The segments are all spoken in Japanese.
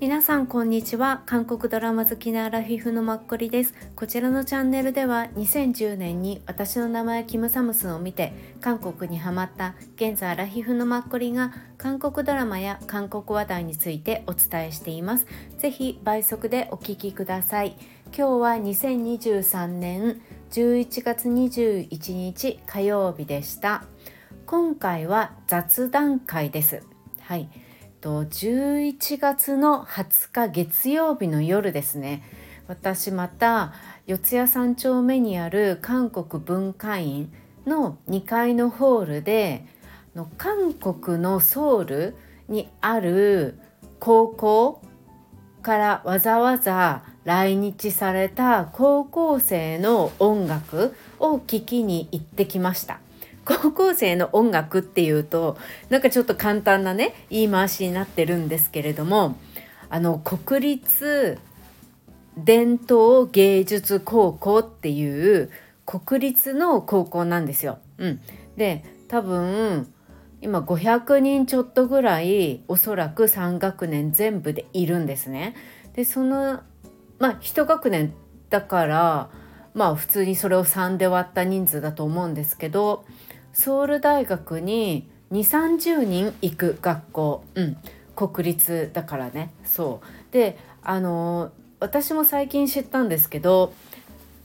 皆さんこんにちは。韓国ドラマ好きなアラフィフのマッコリです。こちらのチャンネルでは2010年に私の名前キムサムスンを見て韓国にハマった現在アラフィフのマッコリが韓国ドラマや韓国話題についてお伝えしています。ぜひ倍速でお聞きください。今日は2023年11月21日火曜日でした。今回は雑談会です。はい。と11月の20日月曜日の夜ですね。私また四谷三丁目にある韓国文化院の2階のホールでの韓国のソウルにある高校からわざわざ来日された高校生の音楽を聴きに行ってきました。高校生の音楽っていうとなんかちょっと簡単なね言い回しになってるんですけれどもあの国立伝統芸術高校っていう国立の高校なんですよ。うん、で多分今500人ちょっとぐらいおそらく3学年全部でいるんですね。でそのまあ1学年だからまあ普通にそれを3で割った人数だと思うんですけどソウル大学に2 3 0人行く学校、うん、国立だからね。そう。であの私も最近知ったんですけど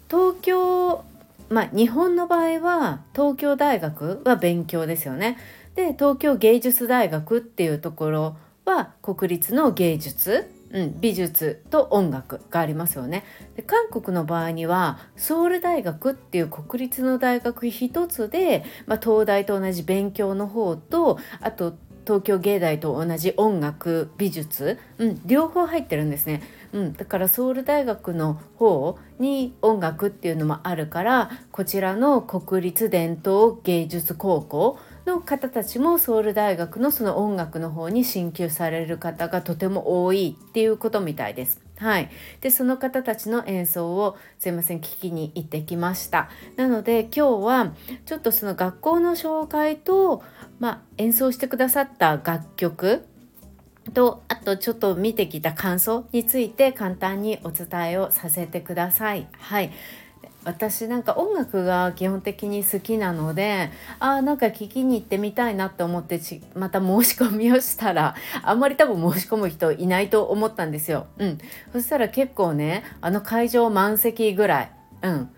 東京まあ日本の場合は東京大学は勉強ですよね。で東京芸術大学っていうところは国立の芸術うん、美術と音楽がありますよね。で韓国の場合にはソウル大学っていう国立の大学一つで、まあ、東大と同じ勉強の方とあと東京芸大と同じ音楽美術、うん、両方入ってるんですね、うん、だからソウル大学の方に音楽っていうのもあるからこちらの国立伝統芸術高校の方たちもソウル大学のその音楽の方に進級される方がとても多いっていうことみたいです。はい、でその方たちの演奏をすいません聞きに行ってきましたなので今日はちょっとその学校の紹介と、まあ、演奏してくださった楽曲とあとちょっと見てきた感想について簡単にお伝えをさせてください。はい私なんか音楽が基本的に好きなのであなんか聴きに行ってみたいなって思ってまた申し込みをしたらあんまり多分申し込む人いないと思ったんですよ。うん、そしたら結構ねあの会場満席ぐらい。うん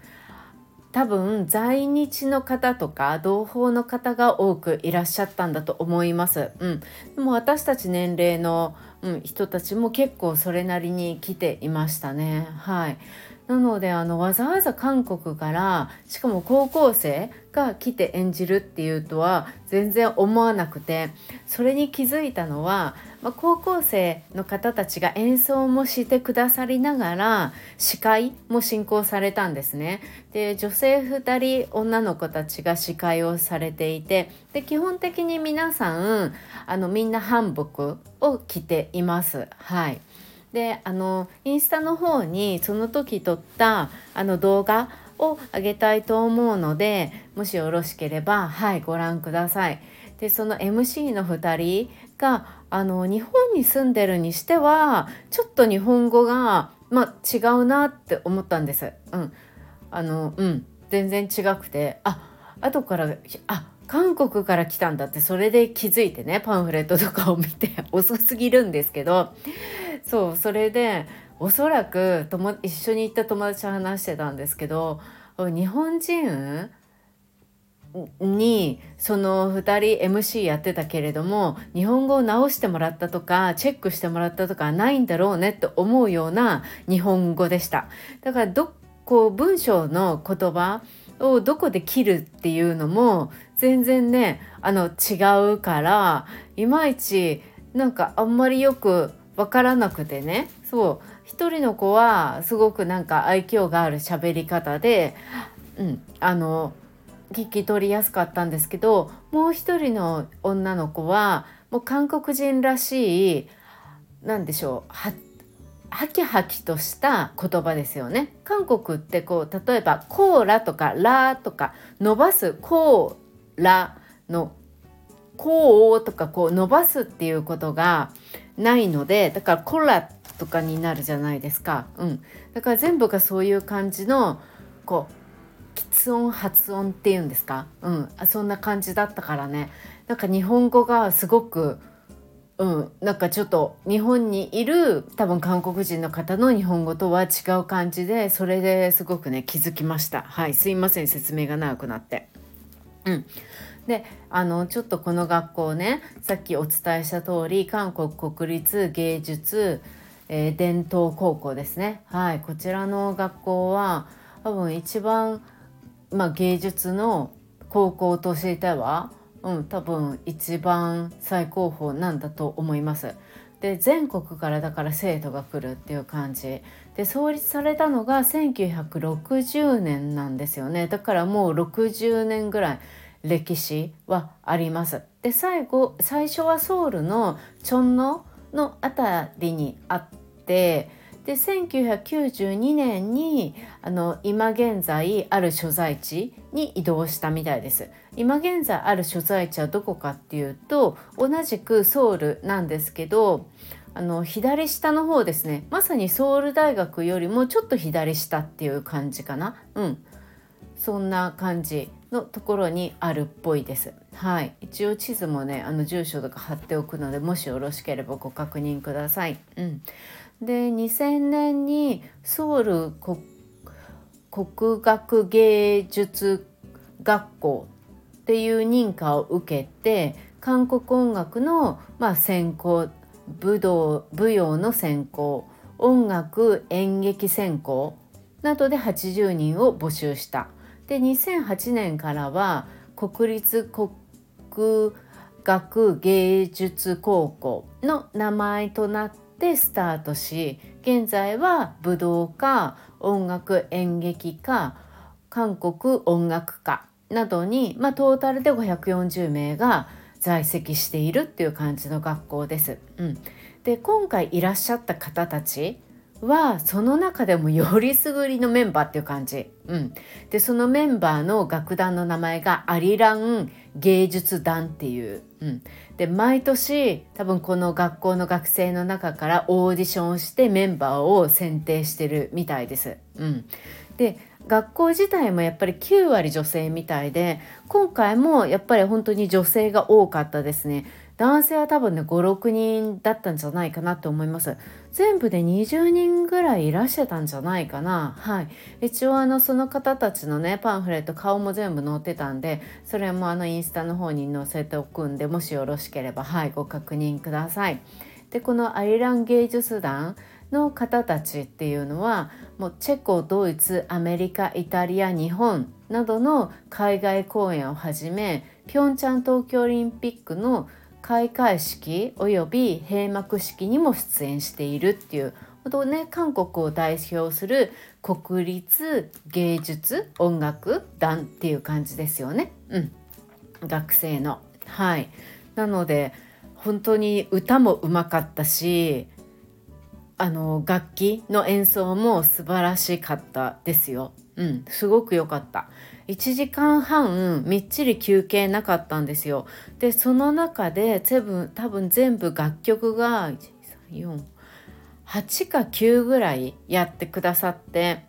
多分在日の方とか同胞の方が多くいらっしゃったんだと思います。うん、でも私たち年齢の、うん、人たちも結構それなりに来ていましたね。はい。なのであのわざわざ韓国からしかも高校生が来て演じるっていうとは全然思わなくてそれに気づいたのは、まあ、高校生の方たちが演奏もしてくださりながら司会も進行されたんですね。で女性2人女の子たちが司会をされていてで基本的に皆さんあのみんな韓服を着ています。はいであのインスタの方にその時撮ったあの動画をあげたいと思うのでもしよろしければはいご覧ください。でその MC の2人があの日本に住んでるにしてはちょっと日本語が、ま違うなって思ったんです。うん、あのうん全然違くてあ後からあ韓国から来たんだってそれで気づいてねパンフレットとかを見て 遅すぎるんですけどそうそれでおそらく一緒に行った友達と話してたんですけど日本人にその2人 MC やってたけれども日本語を直してもらったとかチェックしてもらったとかないんだろうねって思うような日本語でした。だからどこう文章の言葉をどこで切るっていうのも全然ねあの違うからいまいちなんかあんまりよく分からなくてね。そう。一人の子はすごくなんか愛嬌がある喋り方で、うん、あの聞き取りやすかったんですけどもう一人の女の子はもう韓国人らしい何でしょう。はハキハキとした言葉ですよね。韓国ってこう例えばコーラとかラとか伸ばすコーラのこうとかこう伸ばすっていうことがないのでだからコラとかになるじゃないですか、うん、だから全部がそういう感じのこう発音発音っていうんですか、うん、そんな感じだったからね。なんか日本語がすごくうん、なんかちょっと日本にいる多分韓国人の方の日本語とは違う感じでそれですごくね気づきました。はい。すいません。説明が長くなって。うん。であのちょっとこの学校ねさっきお伝えした通り韓国国立芸術、えー、伝統高校ですね。はいこちらの学校は多分一番、まあ、芸術の高校としてはうん、多分一番最高峰なんだと思います。で全国からだから生徒が来るっていう感じ。で創立されたのが1960年なんですよね。だからもう60年ぐらい歴史はあります。で最後最初はソウルのチョンノの辺りにあってで1992年にあの今現在ある所在地に移動したみたいです。今現在ある所在地はどこかっていうと同じくソウルなんですけどあの左下の方ですね。まさにソウル大学よりもちょっと左下っていう感じかな。うん。そんな感じ。のところにあるっぽいです。はい、一応地図もねあの住所とか貼っておくのでもしよろしければご確認ください。うん、で2000年にソウル国学芸術学校っていう認可を受けて韓国音楽の、まあ、専攻武道舞踊の専攻音楽演劇専攻などで80人を募集した。で2008年からは国立国学芸術高校の名前となってスタートし現在は武道家音楽演劇家韓国音楽家などに、まあ、トータルで540名が在籍しているっていう感じの学校です。うん、で今回いらっしゃった方たちはその中でもよりすぐりのメンバーっていう感じ。うん、でそのメンバーの楽団の名前がアリラン芸術団っていう、うん、で毎年多分この学校の学生の中からオーディションしてメンバーを選定してるみたいです。うん、で学校自体もやっぱり9割女性みたいで今回もやっぱり本当に女性が多かったですね。男性は多分ね56人だったんじゃないかなと思います全部で20人ぐらいいらしゃったんじゃないかな。はい。一応あのその方たちのねパンフレット顔も全部載ってたんでそれもあのインスタの方に載せておくんでもしよろしければはいご確認ください。でこのアイラン芸術団の方たちっていうのはもうチェコドイツアメリカイタリア日本などの海外公演をはじめピョンチャン冬季オリンピックの開会式および閉幕式にも出演しているっていうほどね韓国を代表する国立芸術音楽団っていう感じですよね。うん、学生の。はい。なので本当に歌もうまかったしあの楽器の演奏も素晴らしかったですよ。うん、すごく良かった。1時間半みっちり休憩なかったんですよ。でその中で全部多分全部楽曲が138か9ぐらいやってくださって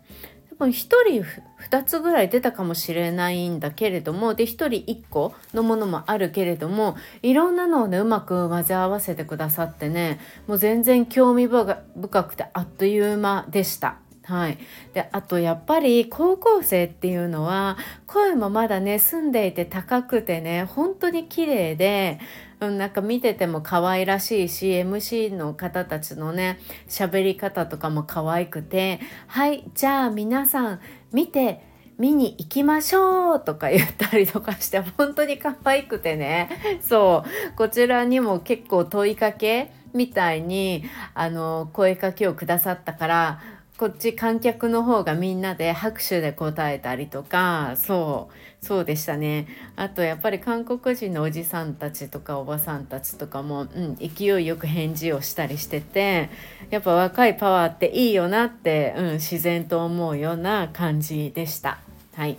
多分1人2つぐらい出たかもしれないんだけれどもで1人1個のものもあるけれどもいろんなのをねうまく混ぜ合わせてくださってねもう全然興味深くてあっという間でした。はい、であとやっぱり高校生っていうのは声もまだね澄んでいて高くてね本当に綺麗で、うん、なんか見てても可愛らしいし MC の方たちのね喋り方とかも可愛くて「はいじゃあ皆さん見て見に行きましょうとか言ったりとかして 本当に可愛くてね。そう。こちらにも結構問いかけみたいにあの声かけをくださったからこっち観客の方がみんなで拍手で答えたりとかそうそうでしたねあとやっぱり韓国人のおじさんたちとかおばさんたちとかも、うん、勢いよく返事をしたりしててやっぱ若いパワーっていいよなって、うん、自然と思うような感じでした。はい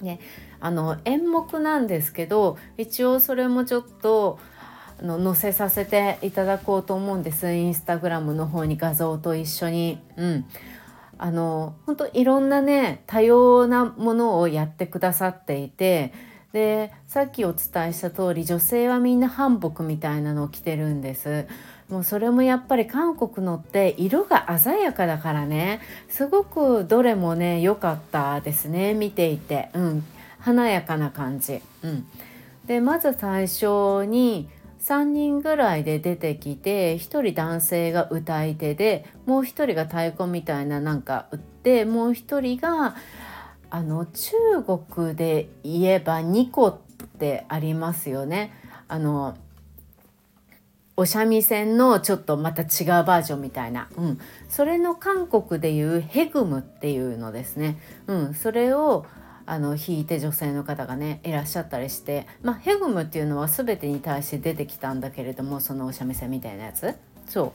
であの演目なんですけど一応それもちょっとあの載せさせていただこうと思うんです。インスタグラムの方に画像と一緒に。うん。あの本当いろんなね多様なものをやってくださっていてでさっきお伝えした通り女性はみんな韓服みたいなのを着てるんです。もうそれもやっぱり韓国のって色が鮮やかだからね。すごくどれもね良かったですね見ていて。うん。華やかな感じ。うん。でまず最初に3人ぐらいで出てきて1人男性が歌い手でもう1人が太鼓みたいななんか売ってもう1人があの中国で言えば2個ってありますよね。あのお三味線のちょっとまた違うバージョンみたいな、うん、それの韓国でいうヘグムっていうのですね、うん、それをあの弾いて女性の方がねいらっしゃったりして、まあ、ヘグムっていうのは全てに対して出てきたんだけれどもそのお三味線みたいなやつ。そ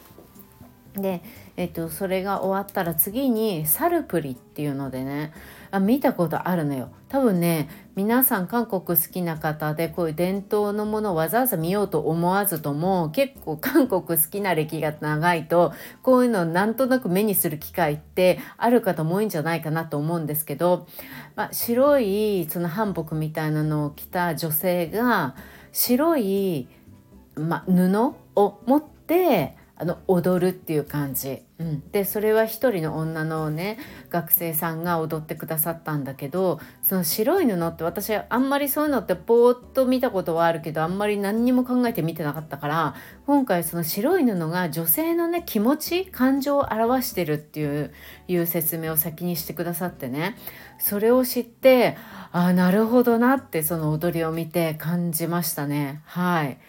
う。で、えっと、それが終わったら次にサルプリっていうのでね。あ見たことあるのよ。多分ね皆さん韓国好きな方でこういう伝統のものをわざわざ見ようと思わずとも結構 韓国好きな歴が長いとこういうのをなんとなく目にする機会ってある方も多いんじゃないかなと思うんですけど、まあ、白いその韓服みたいなのを着た女性が白い、まあ、布を持ってあの踊るっていう感じ、うん、でそれは一人の女のね学生さんが踊ってくださったんだけどその白い布って私あんまりそういうのってぽーっと見たことはあるけどあんまり何にも考えて見てなかったから今回その白い布が女性のね気持ち感情を表してるっていういう説明を先にしてくださってね。それを知ってああなるほどなってその踊りを見て感じましたね。はい。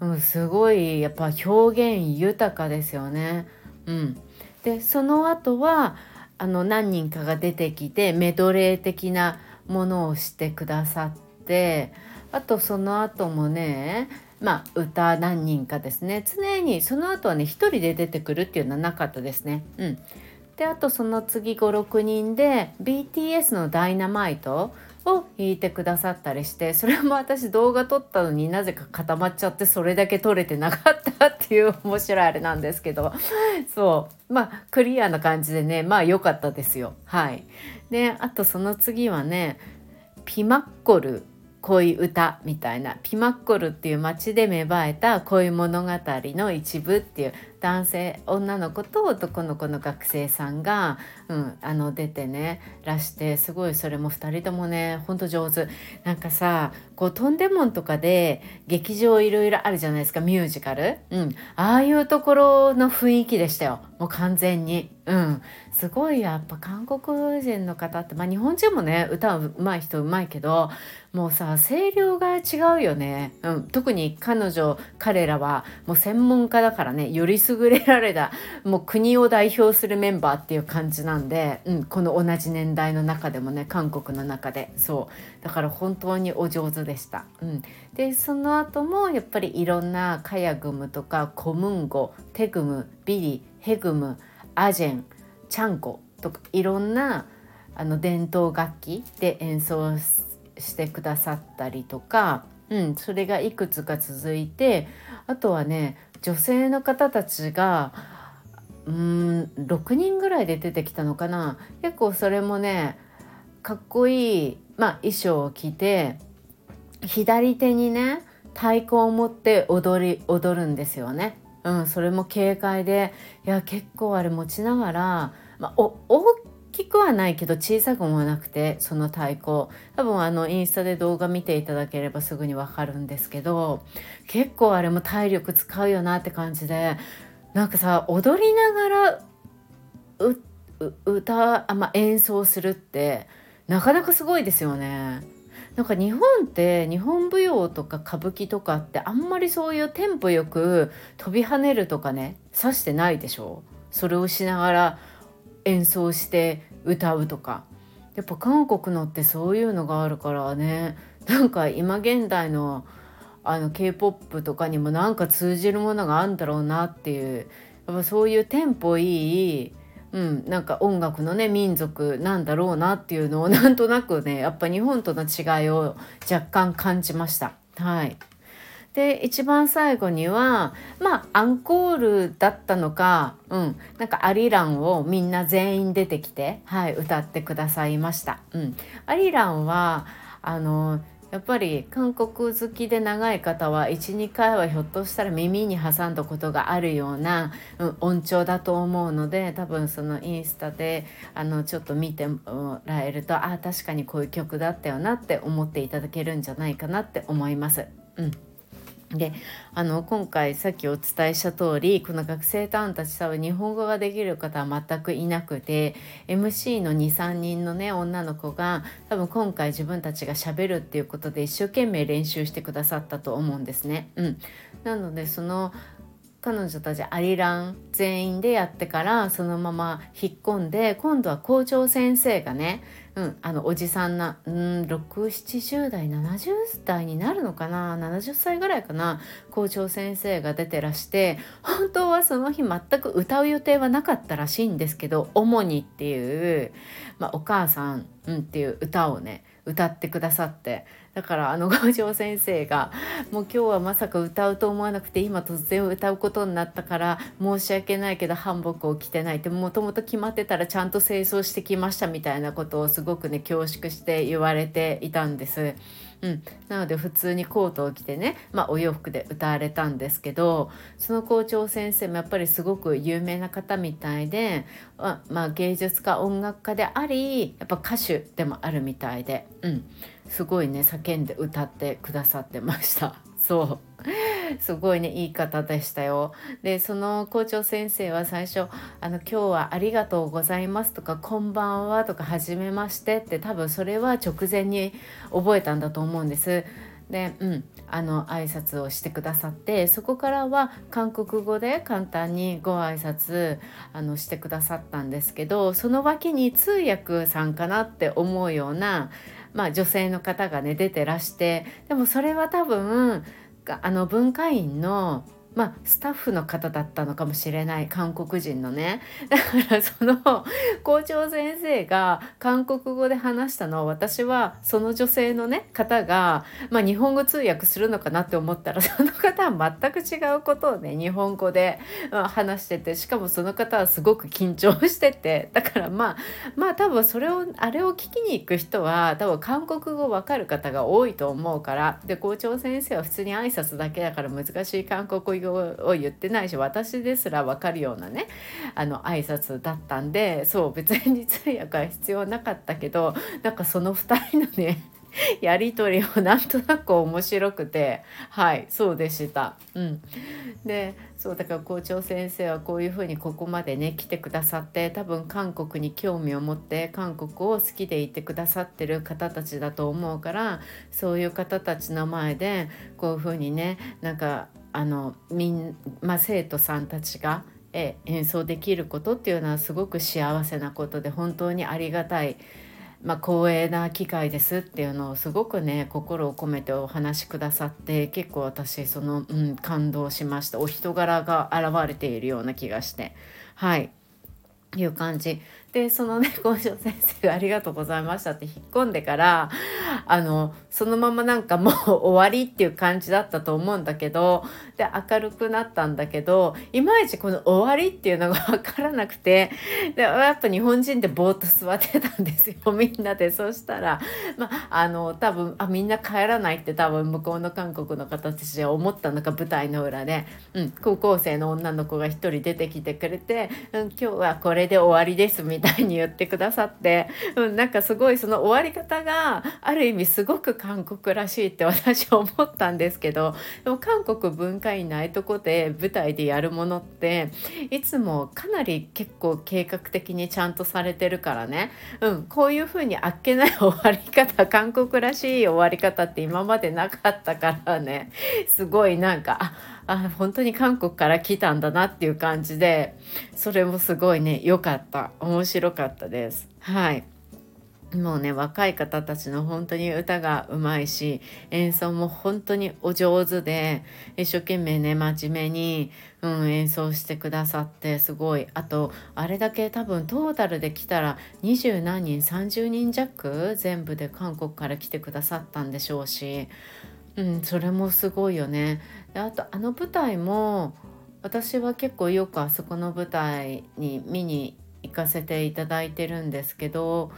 うん、すごいやっぱ表現豊かですよね。うん、でその後はあの何人かが出てきてメドレー的なものをしてくださってあとその後もねまあ歌何人かですね常にその後はね1人で出てくるっていうのはなかったですね。うん、であとその次56人で BTS の「ダイナマイト」を弾いてくださったりしてそれも私動画撮ったのになぜか固まっちゃってそれだけ撮れてなかったっていう面白いあれなんですけど。そう。まあクリアな感じでねまあ良かったですよ。はい。であとその次はねピマッコル恋歌みたいな。ピマッコルっていう街で芽生えた恋物語の一部っていう。男性女の子と男の子の学生さんが、うん、あの出てねらしてすごいそれも2人ともねほんと上手。なんかさこうトンデモンとかで劇場いろいろあるじゃないですかミュージカル、うん、ああいうところの雰囲気でしたよ。もう完全に。うん、すごいやっぱ韓国人の方って、まあ、日本人もね歌うまい人うまいけどもうさ声量が違うよね、うん、特に彼女彼らはもう専門家だからねより優れられたもう国を代表するメンバーっていう感じなんで、うん、この同じ年代の中でもね韓国の中で。そう。だから本当にお上手でした。うん、でその後もやっぱりいろんなカヤグムとかコムンゴテグムビリヘグムアジェンチャンコとかいろんなあの伝統楽器で演奏してくださったりとか、うん、それがいくつか続いてあとはね女性の方たちがうん6人ぐらいで出てきたのかな結構それもねかっこいい、まあ、衣装を着て左手にね太鼓を持って踊り踊るんですよね。うん、それも軽快でいや結構あれ持ちながら、まあ、お大きくはないけど小さくもなくてその太鼓多分あのインスタで動画見ていただければすぐにわかるんですけど結構あれも体力使うよなって感じでなんかさ踊りながら歌あ、まあ、演奏するってなかなかすごいですよね。なんか日本って日本舞踊とか歌舞伎とかってあんまりそういうテンポよく飛び跳ねるとかね指してないでしょそれをしながら演奏して歌うとか。やっぱ韓国のってそういうのがあるからね。なんか今現代のあの K-POP とかにもなんか通じるものがあるんだろうなっていう。やっぱそういうテンポいいうん、なんか音楽のね民族なんだろうなっていうのをなんとなくねやっぱ日本との違いを若干感じました。はい、で一番最後にはまあアンコールだったのか、うん、なんかアリランをみんな全員出てきて、はい、歌ってくださいました。うん、アリランはあのやっぱり韓国好きで長い方は12回はひょっとしたら耳に挟んだことがあるような、うん、音調だと思うので多分そのインスタであのちょっと見てもらえるとああ確かにこういう曲だったよなって思っていただけるんじゃないかなって思います。うんであの今回さっきお伝えした通りこの学生タウンたち多分日本語ができる方は全くいなくて MC の23人のね女の子が多分今回自分たちがしゃべるっていうことで一生懸命練習してくださったと思うんですね。うん、なのでその彼女たちアリラン全員でやってからそのまま引っ込んで今度は校長先生がねうん、あのおじさんな、うん、670代70代になるのかな70歳ぐらいかな校長先生が出てらして本当はその日全く歌う予定はなかったらしいんですけど「主に」っていう、まあ、お母さん、うん、っていう歌をね歌ってくださってだからあの五条先生が「もう今日はまさか歌うと思わなくて今突然歌うことになったから申し訳ないけど韓服を着てない」ってもともと決まってたらちゃんと清掃してきましたみたいなことをすごくね恐縮して言われていたんです。うん、なので普通にコートを着てね、まあ、お洋服で歌われたんですけどその校長先生もやっぱりすごく有名な方みたいで、まあ、芸術家音楽家でありやっぱ歌手でもあるみたいで、うん、すごいね叫んで歌ってくださってました。そうすごいねいい方でしたよ。でその校長先生は最初「あの今日はありがとうございます」とか「こんばんは」とか「はじめまして」って多分それは直前に覚えたんだと思うんです。で、うん、あの挨拶をしてくださってそこからは韓国語で簡単にご挨拶あのしてくださったんですけどその脇に通訳さんかなって思うような、まあ、女性の方がね出てらしてでもそれは多分あの文化院のまあ、スタッフの方だったのかもしれない韓国人のね。だからその校長先生が韓国語で話したのを私はその女性のね方が、まあ、日本語通訳するのかなって思ったら その方は全く違うことをね日本語で話しててしかもその方はすごく緊張しててだからまあまあ多分それをあれを聞きに行く人は多分韓国語わかる方が多いと思うからで校長先生は普通に挨拶だけだから難しい韓国語を言ってないし私ですら分かるようなねあの挨拶だったんでそう別に通訳は必要なかったけどなんかその2人のね やり取りをなんとなく面白くてはいそうでした。うん、でそうだから校長先生はこういうふうにここまでね来てくださって多分韓国に興味を持って韓国を好きでいてくださってる方たちだと思うからそういう方たちの前でこういうふうにねなんかあのみん、まあ、生徒さんたちが演奏できることっていうのはすごく幸せなことで本当にありがたい。まあ、光栄な機会ですっていうのをすごくね心を込めてお話しくださって結構私その、うん、感動しました。お人柄が現れているような気がして。はい。いう感じ。でそのね校長先生「ありがとうございました」って引っ込んでからあのそのままなんかもう終わりっていう感じだったと思うんだけどで明るくなったんだけどいまいちこの終わりっていうのが分からなくてでやっぱ日本人でぼーっと座ってたんですよ みんなで。そしたらまああの多分あみんな帰らないって多分向こうの韓国の方たちは思ったのか舞台の裏で、うん、高校生の女の子が1人出てきてくれて「うん、今日はこれで終わりです」みたいな。に言ってくださって、うん、なんかすごいその終わり方がある意味すごく韓国らしいって私は思ったんですけどでも韓国文化院ないとこで舞台でやるものっていつもかなり結構計画的にちゃんとされてるからね、うん、こういうふうにあっけない終わり方韓国らしい終わり方って今までなかったからね。すごいなんかああ本当に韓国から来たんだなっていう感じでそれもすごいね良かった。面白かったです。はい。もうね若い方たちの本当に歌がうまいし演奏も本当にお上手で一生懸命ね真面目に、うん、演奏してくださってすごい。あとあれだけ多分トータルで来たら二十何人30人弱全部で韓国から来てくださったんでしょうし、うん、それもすごいよね。であとあの舞台も私は結構よくあそこの舞台に見に行かせていただいてるんですけど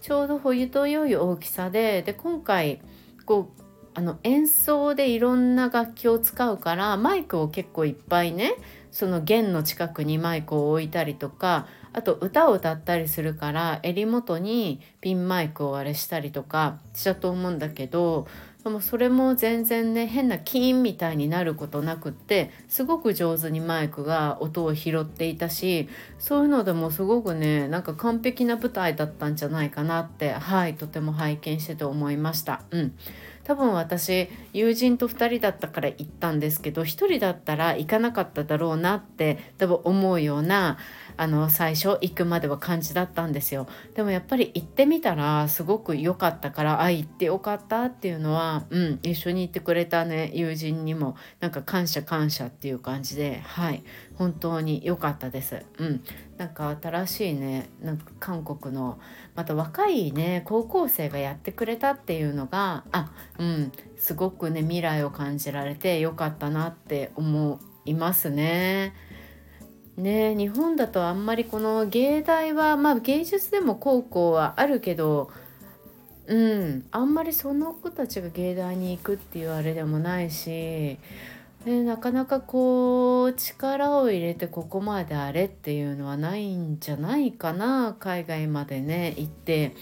ちょうど冬と良い大きさでで今回こうあの演奏でいろんな楽器を使うからマイクを結構いっぱいねその弦の近くにマイクを置いたりとかあと歌を歌ったりするから襟元にピンマイクをあれしたりとかしたと思うんだけどでもそれも全然ね変なキーンみたいになることなくってすごく上手にマイクが音を拾っていたしそういうのでもすごくねなんか完璧な舞台だったんじゃないかなってはいとても拝見してて思いました。うん多分私友人と2人だったから行ったんですけど1人だったら行かなかっただろうなって多分思うようなあの最初行くまでは感じだったんですよでもやっぱり行ってみたらすごく良かったからあ行ってよかったっていうのは、うん、一緒に行ってくれたね友人にもなんか感謝感謝っていう感じではい本当に良かったです。うん、なんか新しいねなんか韓国のまた若いね高校生がやってくれたっていうのがあうんすごくね未来を感じられて良かったなって思いますね。ね日本だとあんまりこの芸大はまあ芸術でも高校はあるけどうんあんまりその子たちが芸大に行くっていうあれでもないし、ね、なかなかこう力を入れてここまであれっていうのはないんじゃないかな海外までね行って。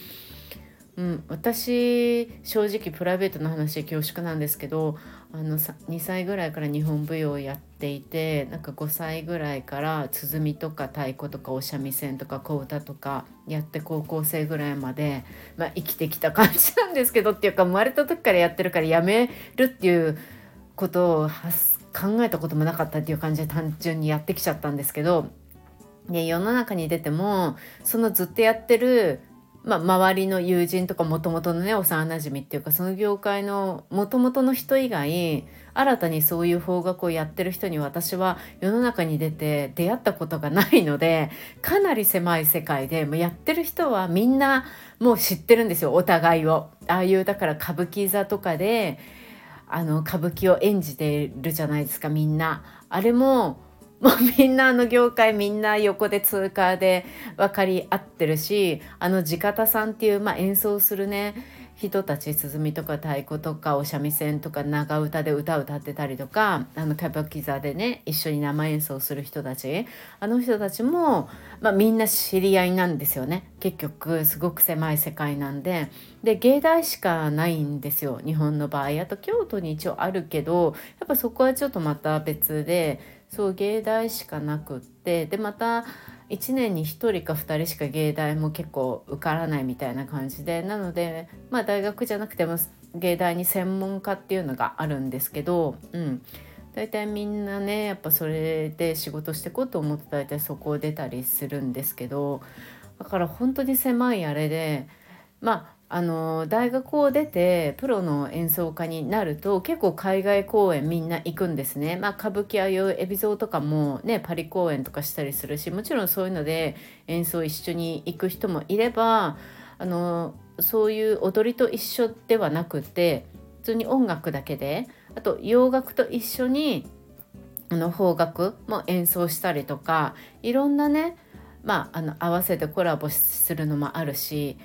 うん、私正直プライベートの話で恐縮なんですけどあの2歳ぐらいから日本舞踊をやっていてなんか5歳ぐらいから鼓とか太鼓とかお三味線とか小唄とかやって高校生ぐらいまで、まあ、生きてきた感じなんですけどっていうか生まれた時からやってるからやめるっていうことを考えたこともなかったっていう感じで単純にやってきちゃったんですけどで世の中に出てもそのずっとやってるまあ、周りの友人とかもともとのね幼なじみっていうかその業界のもともとの人以外新たにそういう方角をやってる人に私は世の中に出て出会ったことがないのでかなり狭い世界でもうやってる人はみんなもう知ってるんですよお互いを。ああいうだから歌舞伎座とかであの歌舞伎を演じてるじゃないですかみんな。あれももうみんなあの業界みんな横で通過で分かり合ってるしあの地方さんっていう、まあ、演奏するね人たち鼓とか太鼓とかお三味線とか長唄で歌歌ってたりとかあの歌舞伎座でね一緒に生演奏する人たち。あの人たちも、まあ、みんな知り合いなんですよね。結局すごく狭い世界なんで。で芸大しかないんですよ。日本の場合。あと京都に一応あるけどやっぱそこはちょっとまた別でそう芸大しかなくってでまた1年に1人か2人しか芸大も結構受からないみたいな感じでなのでまあ大学じゃなくても芸大に専門家っていうのがあるんですけど、うん、大体みんなねやっぱそれで仕事してこうと思って大体そこを出たりするんですけどだから本当に狭いあれでまああの大学を出てプロの演奏家になると結構海外公演みんな行くんですね。まあ、歌舞伎ああいう海老蔵とかもねパリ公演とかしたりするしもちろんそういうので演奏一緒に行く人もいればあのそういう踊りと一緒ではなくて普通に音楽だけであと洋楽と一緒にあの邦楽も演奏したりとかいろんなねまあ、あの合わせてコラボするのもあるし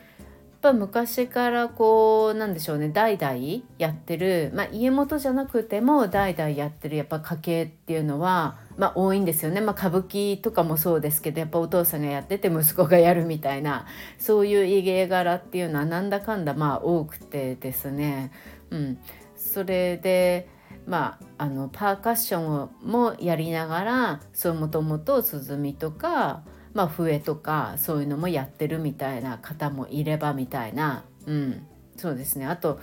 ぱ昔からこうなんでしょうね代々やってる、まあ、家元じゃなくても代々やってるやっぱ家系っていうのは、まあ、多いんですよね、まあ、歌舞伎とかもそうですけどやっぱお父さんがやってて息子がやるみたいなそういう家柄っていうのはなんだかんだまあ多くてですね、うん、それでまあ、あのパーカッションもやりながらそうもともと鼓とかまあ、笛とかそういうのもやってるみたいな方もいればみたいな、うん、そうですね。あと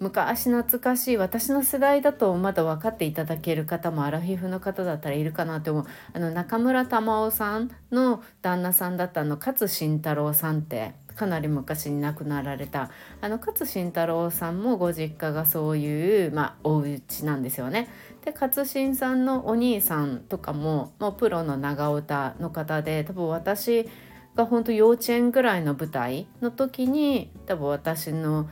昔懐かしい私の世代だとまだ分かっていただける方もアラフィフの方だったらいるかなと思う。あの中村玉緒さんの旦那さんだったの勝慎太郎さんってかなり昔に亡くなられたあの勝新太郎さんもご実家がそういう、まあ、お家なんですよね。で勝新さんのお兄さんとかももうプロの長唄の方で多分私が本当幼稚園ぐらいの舞台の時に多分私の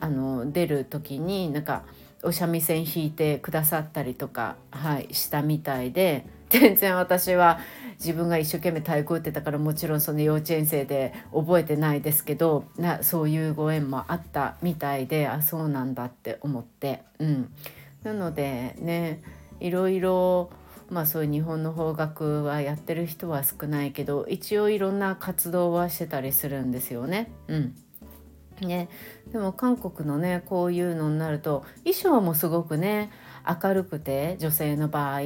あの出る時になんかお三味線弾いてくださったりとか、はい、したみたいで全然私は自分が一生懸命太鼓打ってたからもちろんその幼稚園生で覚えてないですけどなそういうご縁もあったみたいであそうなんだって思って、うん、なのでねいろいろまあそういう日本の邦楽はやってる人は少ないけど一応いろんな活動はしてたりするんですよね。うん。ね、でも韓国のねこういうのになると衣装もすごくね明るくて女性の場合、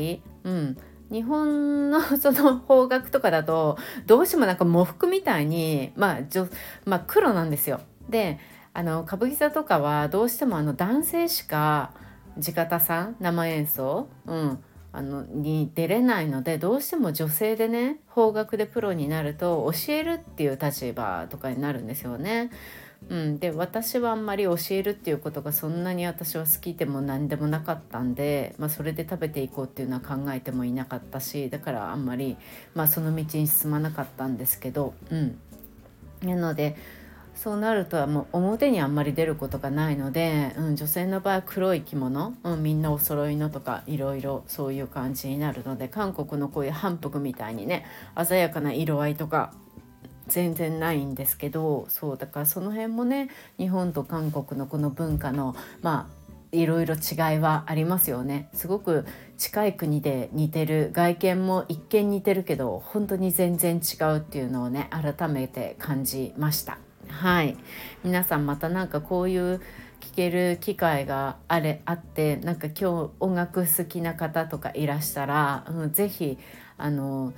うん、日本のその方角とかだとどうしてもなんか喪服みたいに、まあじょまあ、黒なんですよ。であの歌舞伎座とかはどうしてもあの男性しか地方さん生演奏、うん、あのに出れないのでどうしても女性でね方角でプロになると教えるっていう立場とかになるんですよね。うん、で私はあんまり教えるっていうことがそんなに私は好きでも何でもなかったんで、まあ、それで食べていこうっていうのは考えてもいなかったしだからあんまり、まあ、その道に進まなかったんですけど、うん、なのでそうなるとはもう表にあんまり出ることがないので、うん、女性の場合黒い着物、うん、みんなお揃いのとかいろいろそういう感じになるので韓国のこういう反復みたいにね鮮やかな色合いとか全然ないんですけどそうだからその辺もね日本と韓国のこの文化のまあいろいろ違いはありますよね。すごく近い国で似てる外見も一見似てるけど本当に全然違うっていうのをね改めて感じました。はい。皆さんまたなんかこういう聞ける機会があれあってなんか今日音楽好きな方とかいらしたら、うん、ぜひあの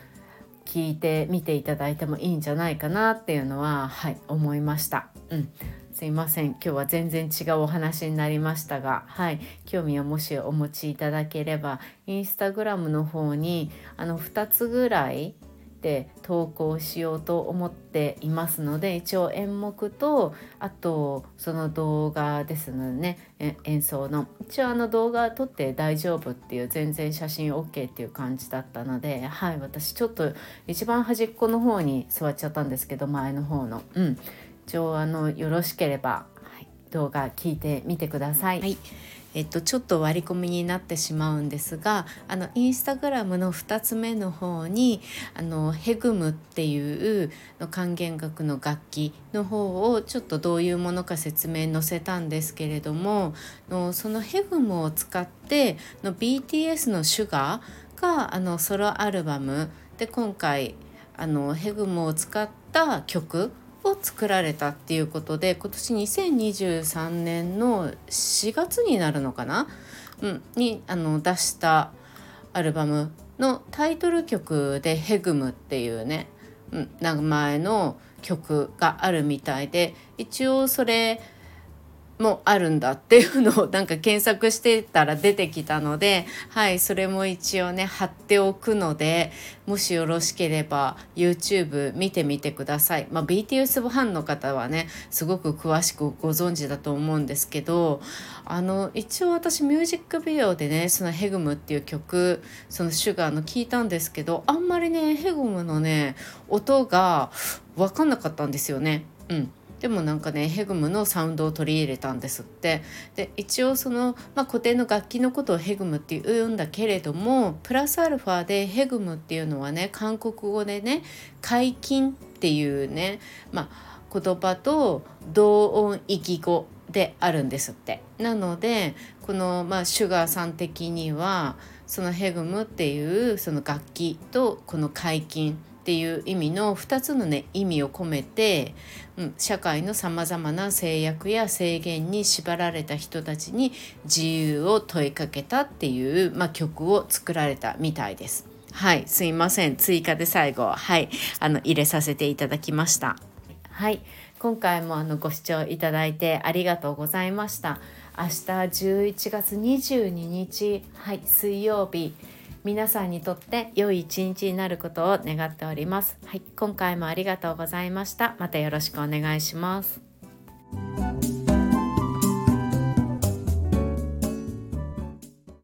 聞いてみていただいてもいいんじゃないかなっていうのははい思いました。うん。すいません。今日は全然違うお話になりましたがはい。興味をもしお持ちいただければインスタグラムの方にあの2つぐらいて投稿しようと思っていますので一応演目とあとその動画ですのでね演奏の。一応あの動画撮って大丈夫っていう全然写真 OK っていう感じだったのではい私ちょっと一番端っこの方に座っちゃったんですけど前の方の。うん。一応あのよろしければ、はい、動画聞いてみてください。はい。えっと、ちょっと割り込みになってしまうんですがあのインスタグラムの2つ目の方にあのヘグムっていうの管弦楽の楽器の方をちょっとどういうものか説明載せたんですけれどものそのヘグムを使っての BTS の「シュガーがあのソロアルバムで今回あのヘグムを使った曲を作られたっていうことで今年2023年の4月になるのかな、うん、にあの出したアルバムのタイトル曲で「ヘグム」っていうね、うん、名前の曲があるみたいで一応それもあるんだっていうのをなんか検索してたら出てきたので はいそれも一応ね貼っておくのでもしよろしければ YouTube 見てみてください、まあ、BTS ファンの方はねすごく詳しくご存知だと思うんですけどあの一応私ミュージックビデオでねその「ヘグム」っていう曲その「シュガーの聞いたんですけどあんまりねヘグムのね音が分かんなかったんですよね。うんでもなんかねヘグムのサウンドを取り入れたんですってで一応その、まあ、固定の楽器のことをヘグムって言うんだけれどもプラスアルファでヘグムっていうのはね韓国語でね解禁っていうね、まあ、言葉と同音異義語であるんですって。なのでこの、まあ、シュガーさん的にはそのヘグムっていうその楽器とこの解禁っていう意味の2つのね意味を込めて、うん、社会のさまざまな制約や制限に縛られた人たちに自由を問いかけたっていう、まあ、曲を作られたみたいです。はい、すいません追加で最後はいあの入れさせていただきました。はい今回もあのご視聴いただいてありがとうございました。明日11月22日、はい、水曜日皆さんにとって良い一日になることを願っております。はい、今回もありがとうございました。またよろしくお願いします。